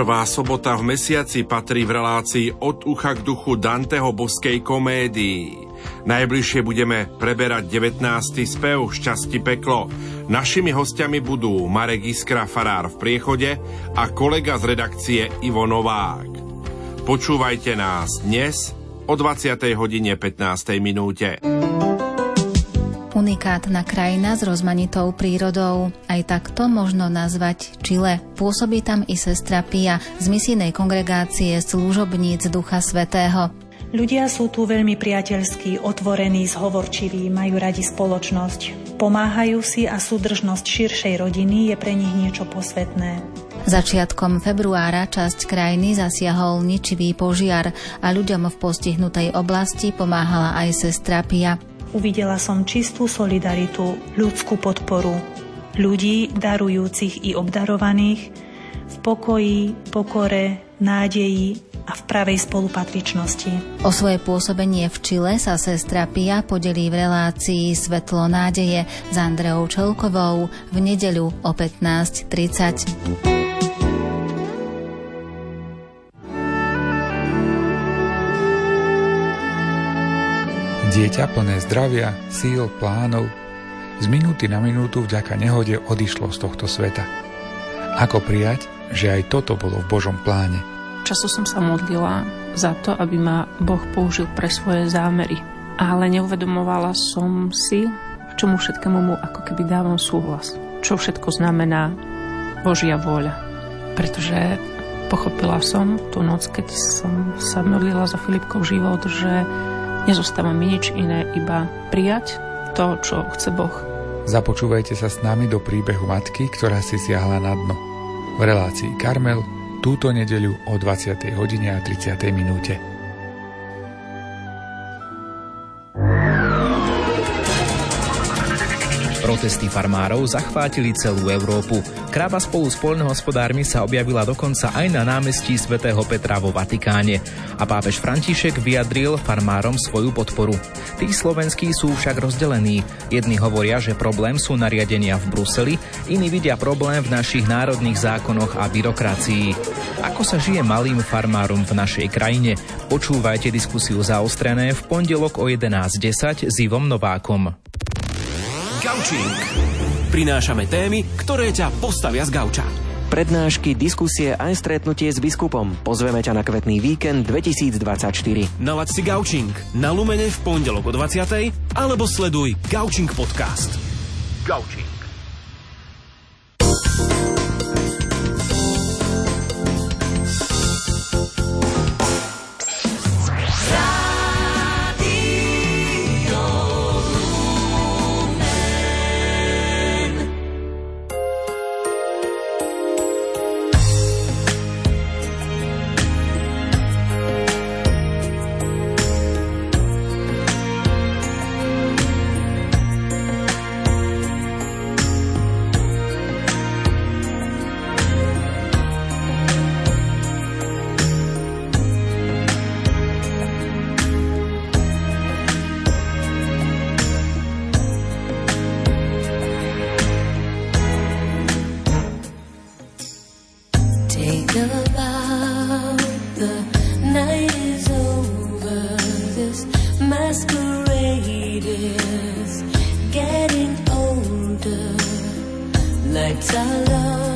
Prvá sobota v mesiaci patrí v relácii od ucha k duchu Danteho boskej komédii. Najbližšie budeme preberať 19. spev Šťastí peklo. Našimi hostiami budú Marek Iskra Farár v priechode a kolega z redakcie Ivo Novák. Počúvajte nás dnes o 20. hodine 15. minúte. Unikátna krajina s rozmanitou prírodou. Aj takto možno nazvať Čile. Pôsobí tam i sestra Pia z misijnej kongregácie služobníc Ducha Svetého. Ľudia sú tu veľmi priateľskí, otvorení, zhovorčiví, majú radi spoločnosť. Pomáhajú si a súdržnosť širšej rodiny je pre nich niečo posvetné. Začiatkom februára časť krajiny zasiahol ničivý požiar a ľuďom v postihnutej oblasti pomáhala aj sestra Pia. Uvidela som čistú solidaritu, ľudskú podporu, ľudí darujúcich i obdarovaných, v pokoji, pokore, nádeji a v pravej spolupatričnosti. O svoje pôsobenie v Čile sa sestra Pia podelí v relácii Svetlo nádeje s Andreou Čelkovou v nedeľu o 15.30. Dieťa plné zdravia, síl, plánov, z minúty na minútu vďaka nehode odišlo z tohto sveta. Ako prijať, že aj toto bolo v Božom pláne? Často som sa modlila za to, aby ma Boh použil pre svoje zámery. Ale neuvedomovala som si, čomu všetkému mu ako keby dávam súhlas. Čo všetko znamená Božia vôľa. Pretože pochopila som tú noc, keď som sa modlila za Filipkov život, že Nezostáva mi nič iné, iba prijať to, čo chce Boh. Započúvajte sa s nami do príbehu matky, ktorá si siahla na dno. V relácii Karmel túto nedeľu o 20. hodine a 30. minúte. Protesty farmárov zachvátili celú Európu. Kráva spolu s poľnohospodármi sa objavila dokonca aj na námestí svätého Petra vo Vatikáne. A pápež František vyjadril farmárom svoju podporu. Tí slovenskí sú však rozdelení. Jedni hovoria, že problém sú nariadenia v Bruseli, iní vidia problém v našich národných zákonoch a byrokracii. Ako sa žije malým farmárom v našej krajine? Počúvajte diskusiu zaostrené v pondelok o 11.10 s Ivom Novákom. Gaučing. Prinášame témy, ktoré ťa postavia z gauča. Prednášky, diskusie aj stretnutie s biskupom. Pozveme ťa na kvetný víkend 2024. Nalaď si Gaučing na Lumene v pondelok o 20. alebo sleduj Gaučing podcast. Gaučing. types of love.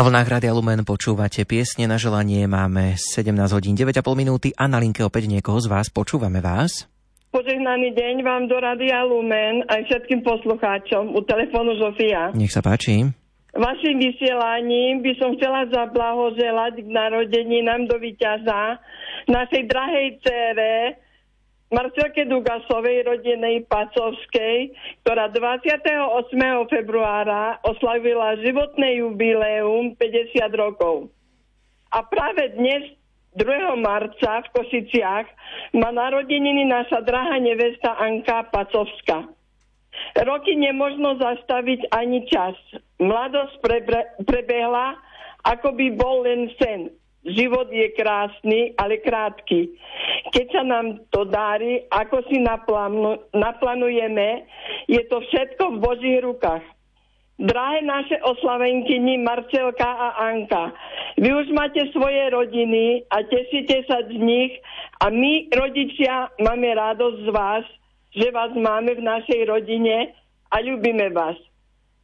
Na vlnách Rádia Lumen počúvate piesne na želanie. Máme 17 hodín 9,5 minúty a na linke opäť niekoho z vás. Počúvame vás. Požehnaný deň vám do Radia Lumen aj všetkým poslucháčom u telefónu Zofia. Nech sa páči. Vašim vysielaním by som chcela zablahoželať k narodeninám do víťaza našej drahej cére Marcelke Dugasovej, rodenej Pacovskej, ktorá 28. februára oslavila životné jubileum 50 rokov. A práve dnes 2. marca v Košiciach má narodeniny naša drahá nevesta Anka Pacovská. Roky nemožno zastaviť ani čas. Mladosť prebre- prebehla, ako by bol len sen. Život je krásny, ale krátky. Keď sa nám to dári, ako si naplánu- naplánujeme, je to všetko v Božích rukách. Drahé naše oslavenkyni Marcelka a Anka, vy už máte svoje rodiny a tešíte sa z nich a my, rodičia, máme radosť z vás, že vás máme v našej rodine a ľubíme vás.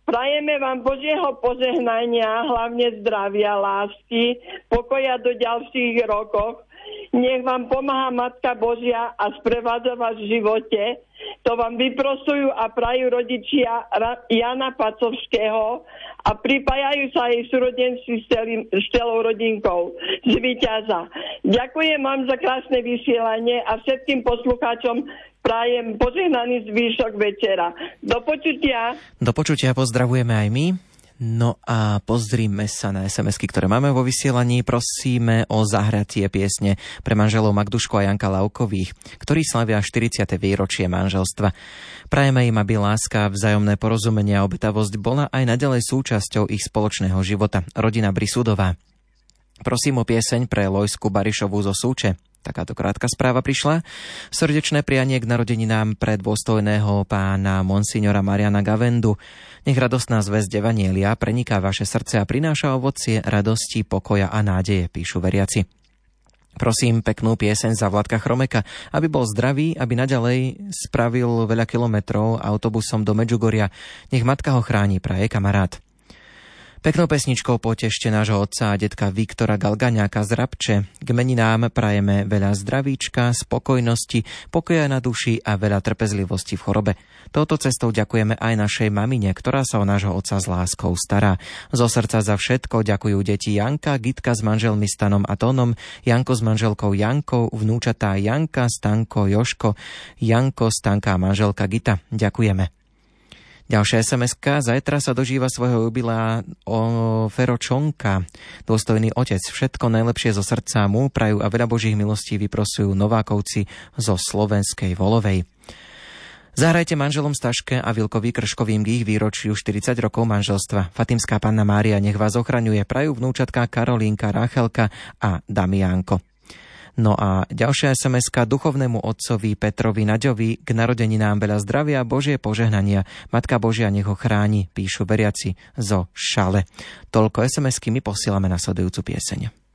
Prajeme vám Božieho požehnania, hlavne zdravia, lásky, pokoja do ďalších rokov. Nech vám pomáha Matka Božia a sprevádza vás v živote. To vám vyprosujú a prajú rodičia Jana Pacovského a pripájajú sa jej súrodenci s, celou rodinkou z Vyťaza. Ďakujem vám za krásne vysielanie a všetkým poslucháčom prajem požehnaný zvyšok večera. Do počutia. Do počutia pozdravujeme aj my. No a pozrime sa na SMS-ky, ktoré máme vo vysielaní. Prosíme o zahratie piesne pre manželov Magdušku a Janka Laukových, ktorí slavia 40. výročie manželstva. Prajeme im, aby láska, vzájomné porozumenie a obetavosť bola aj naďalej súčasťou ich spoločného života. Rodina Brisudová. Prosím o pieseň pre Lojsku Barišovú zo Súče. Takáto krátka správa prišla. Srdečné prianie k narodeninám pre dôstojného pána Monsignora Mariana Gavendu. Nech radostná zväzť Evanielia preniká vaše srdce a prináša ovocie radosti, pokoja a nádeje, píšu veriaci. Prosím peknú pieseň za Vladka Chromeka, aby bol zdravý, aby naďalej spravil veľa kilometrov autobusom do Medžugoria. Nech matka ho chráni, praje kamarát. Peknou pesničkou potešte nášho otca a detka Viktora Galgaňáka z Rabče. K meninám prajeme veľa zdravíčka, spokojnosti, pokoja na duši a veľa trpezlivosti v chorobe. Touto cestou ďakujeme aj našej mamine, ktorá sa o nášho otca s láskou stará. Zo srdca za všetko ďakujú deti Janka, Gitka s manželmi Stanom a Tónom, Janko s manželkou Jankou, vnúčatá Janka, Stanko, Joško, Janko, Stanka a manželka Gita. Ďakujeme. Ďalšia sms Zajtra sa dožíva svojho jubilea o Fero Čonka. Dôstojný otec. Všetko najlepšie zo srdca mu prajú a veľa božích milostí vyprosujú Novákovci zo Slovenskej Volovej. Zahrajte manželom Staške a Vilkovi Krškovým k ich výročiu 40 rokov manželstva. Fatimská panna Mária nech vás ochraňuje. Prajú vnúčatka Karolínka, Rachelka a Damiánko. No a ďalšia sms duchovnému otcovi Petrovi Naďovi k narodeninám veľa zdravia a Božie požehnania. Matka Božia nech ho chráni, píšu veriaci zo Šale. Toľko SMS-ky my posielame na sledujúcu pieseň.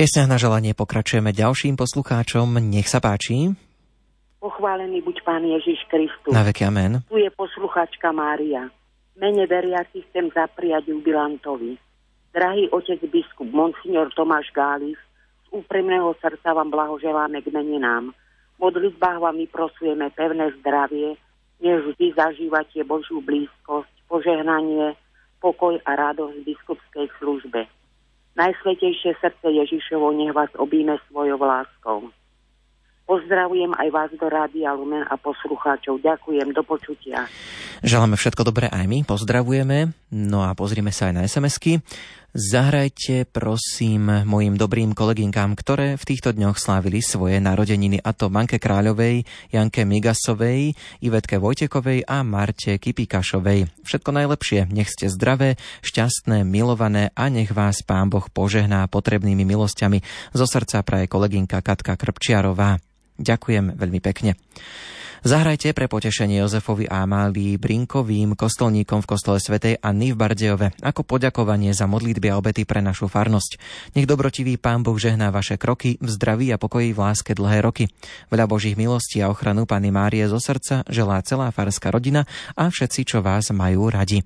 Piesňach na želanie pokračujeme ďalším poslucháčom. Nech sa páči. Pochválený buď Pán Ježiš Kristus. Na veky amen. Tu je posluchačka Mária. Mene veriaci chcem zapriať jubilantovi. Drahý otec biskup Monsignor Tomáš Gális, z úprimného srdca vám blahoželáme k meninám. V modlitbách vám vyprosujeme pevné zdravie, než vždy zažívate Božiu blízkosť, požehnanie, pokoj a radosť v biskupskej službe. Najsvetejšie srdce Ježišovo nech vás obíme svojou láskou. Pozdravujem aj vás do Rádia Lumen a poslucháčov. Ďakujem, do počutia. Želáme všetko dobré aj my, pozdravujeme. No a pozrime sa aj na SMS-ky. Zahrajte prosím mojim dobrým koleginkám, ktoré v týchto dňoch slávili svoje narodeniny, a to Manke Kráľovej, Janke Migasovej, Ivetke Vojtekovej a Marte Kipikašovej. Všetko najlepšie, nech ste zdravé, šťastné, milované a nech vás Pán Boh požehná potrebnými milosťami. Zo srdca praje kolegynka Katka Krpčiarová. Ďakujem veľmi pekne. Zahrajte pre potešenie Jozefovi a Amálii Brinkovým kostolníkom v kostole svätej Anny v Bardejove ako poďakovanie za modlitby a obety pre našu farnosť. Nech dobrotivý Pán Boh žehná vaše kroky v zdraví a pokoji v láske dlhé roky. Veľa Božích milostí a ochranu Pany Márie zo srdca želá celá farská rodina a všetci, čo vás majú radi.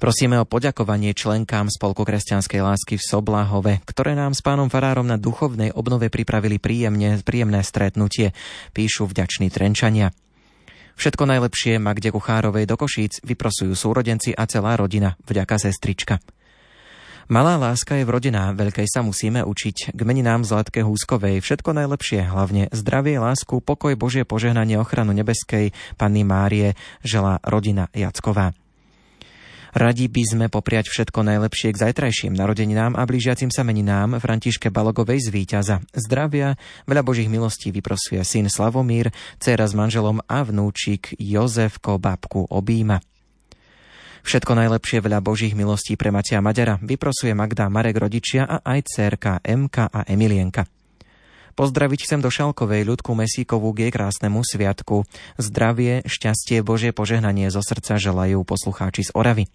Prosíme o poďakovanie členkám Spolku kresťanskej lásky v Sobláhove, ktoré nám s pánom Farárom na duchovnej obnove pripravili príjemne, príjemné stretnutie, píšu vďační Trenčania. Všetko najlepšie Magde Kuchárovej do Košíc vyprosujú súrodenci a celá rodina, vďaka sestrička. Malá láska je vrodená, veľkej sa musíme učiť. K meninám Zlatke Húskovej všetko najlepšie, hlavne zdravie, lásku, pokoj, Božie požehnanie, ochranu nebeskej, Panny Márie, žela rodina Jacková. Radi by sme popriať všetko najlepšie k zajtrajším narodeninám a blížiacim sa meninám Františke Balogovej z Víťaza. Zdravia, veľa Božích milostí vyprosuje syn Slavomír, dcera s manželom a vnúčik Jozefko babku obíma. Všetko najlepšie veľa Božích milostí pre Matia Maďara vyprosuje Magda Marek rodičia a aj cerka Emka a Emilienka. Pozdraviť chcem do Šalkovej ľudku Mesíkovú k jej krásnemu sviatku. Zdravie, šťastie, Božie požehnanie zo srdca želajú poslucháči z Oravy.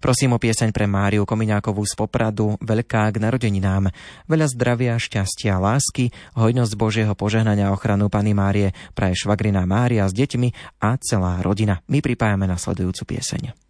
Prosím o pieseň pre Máriu Komiňákovú z Popradu, veľká k narodeninám. Veľa zdravia, šťastia, lásky, hojnosť Božieho požehnania a ochranu Pany Márie praje švagrina Mária s deťmi a celá rodina. My pripájame nasledujúcu pieseň.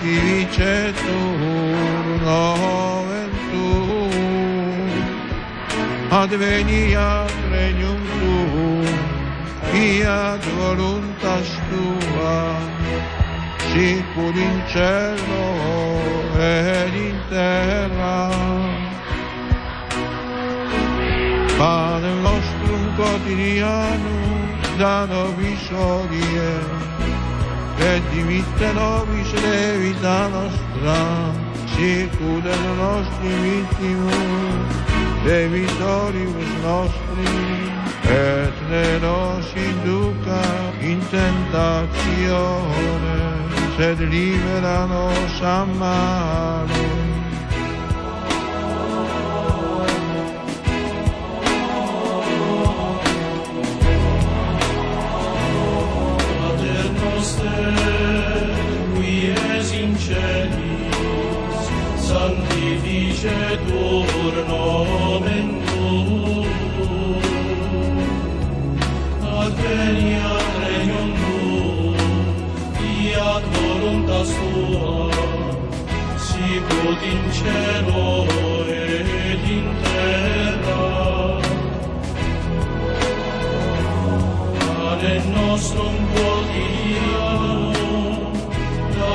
celi, sanctificetur nomen tuum, adveniat regnum tuum, fiat voluntas tua, sicur in cielo ed in terra. Pane nostrum quotidianum da nobis odie, et dimitte nobis levita nostra, sicur et nostri vittimus, debitoribus nostri, et ne nos induca in tentatione, sed libera nos a es in celis, sanctificetur nomen tuum. Adveniat regnum tuum, fiat voluntas tua, sicut in cielo in terra. Pane nostrum quotidianum,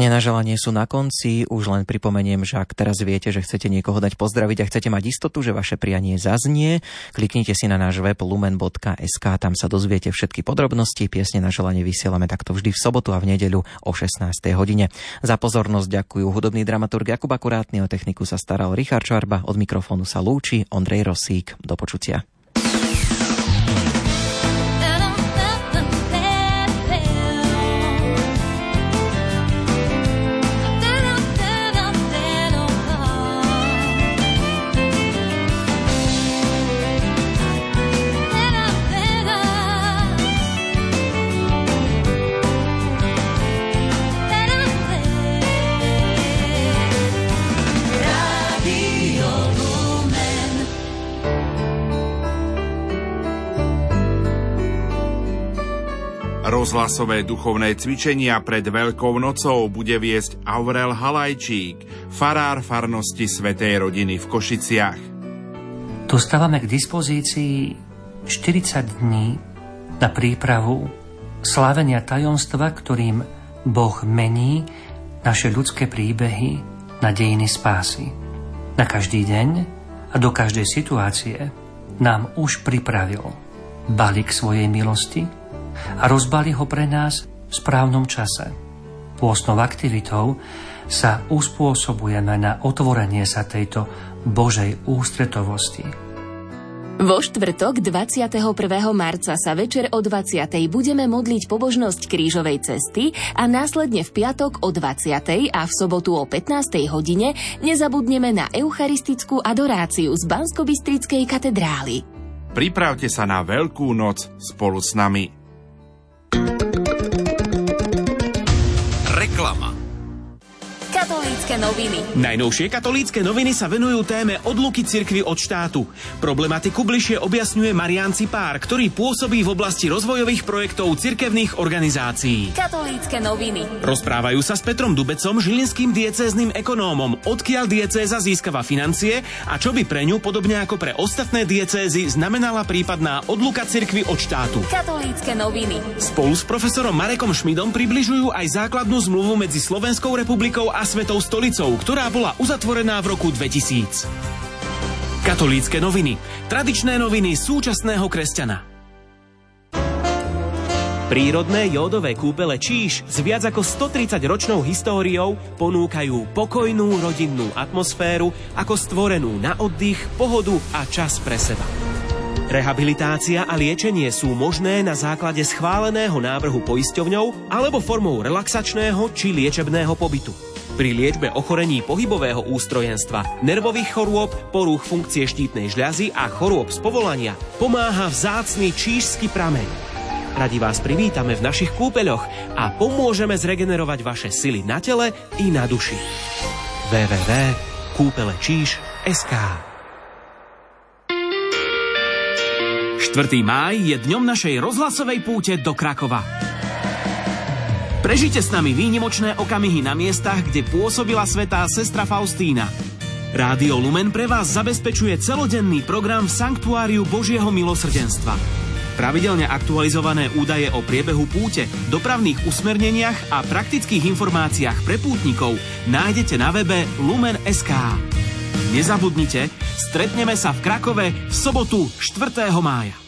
Piesne na želanie sú na konci, už len pripomeniem, že ak teraz viete, že chcete niekoho dať pozdraviť a chcete mať istotu, že vaše prianie zaznie, kliknite si na náš web lumen.sk, tam sa dozviete všetky podrobnosti. Piesne na želanie vysielame takto vždy v sobotu a v nedeľu o 16. hodine. Za pozornosť ďakujú hudobný dramaturg Jakub Akurátny, o techniku sa staral Richard Čarba, od mikrofónu sa lúči Ondrej Rosík. Do počutia. Rozhlasové duchovné cvičenia pred Veľkou nocou bude viesť Aurel Halajčík, farár farnosti Svetej rodiny v Košiciach. Dostávame k dispozícii 40 dní na prípravu slávenia tajomstva, ktorým Boh mení naše ľudské príbehy na dejiny spásy. Na každý deň a do každej situácie nám už pripravil balík svojej milosti a rozbalí ho pre nás v správnom čase. Pôstnou aktivitou sa uspôsobujeme na otvorenie sa tejto Božej ústretovosti. Vo štvrtok 21. marca sa večer o 20. budeme modliť pobožnosť krížovej cesty a následne v piatok o 20. a v sobotu o 15. hodine nezabudneme na eucharistickú adoráciu z Banskobistrickej katedrály. Pripravte sa na Veľkú noc spolu s nami. Katolícke noviny. Najnovšie katolícke noviny sa venujú téme odluky cirkvy od štátu. Problematiku bližšie objasňuje Marian Cipár, ktorý pôsobí v oblasti rozvojových projektov cirkevných organizácií. Katolícke noviny. Rozprávajú sa s Petrom Dubecom, žilinským diecézným ekonómom, odkiaľ diecéza získava financie a čo by pre ňu, podobne ako pre ostatné diecézy, znamenala prípadná odluka cirkvy od štátu. Katolícke noviny. Spolu s profesorom Marekom Šmidom približujú aj základnú zmluvu medzi Slovenskou republikou a Svetou stolicou, ktorá bola uzatvorená v roku 2000. Katolícke noviny. Tradičné noviny súčasného kresťana. Prírodné jódové kúpele Číž s viac ako 130 ročnou históriou ponúkajú pokojnú rodinnú atmosféru ako stvorenú na oddych, pohodu a čas pre seba. Rehabilitácia a liečenie sú možné na základe schváleného návrhu poisťovňou alebo formou relaxačného či liečebného pobytu. Pri liečbe ochorení pohybového ústrojenstva, nervových chorôb, porúch funkcie štítnej žľazy a chorôb z povolania pomáha vzácny čížsky prameň. Radi vás privítame v našich kúpeľoch a pomôžeme zregenerovať vaše sily na tele i na duši. www.kúpelečíž.sk 4. máj je dňom našej rozhlasovej púte do Krakova. Prežite s nami výnimočné okamihy na miestach, kde pôsobila svetá sestra Faustína. Rádio Lumen pre vás zabezpečuje celodenný program v Sanktuáriu Božieho milosrdenstva. Pravidelne aktualizované údaje o priebehu púte, dopravných usmerneniach a praktických informáciách pre pútnikov nájdete na webe lumen.sk. Nezabudnite, stretneme sa v Krakove v sobotu 4. mája.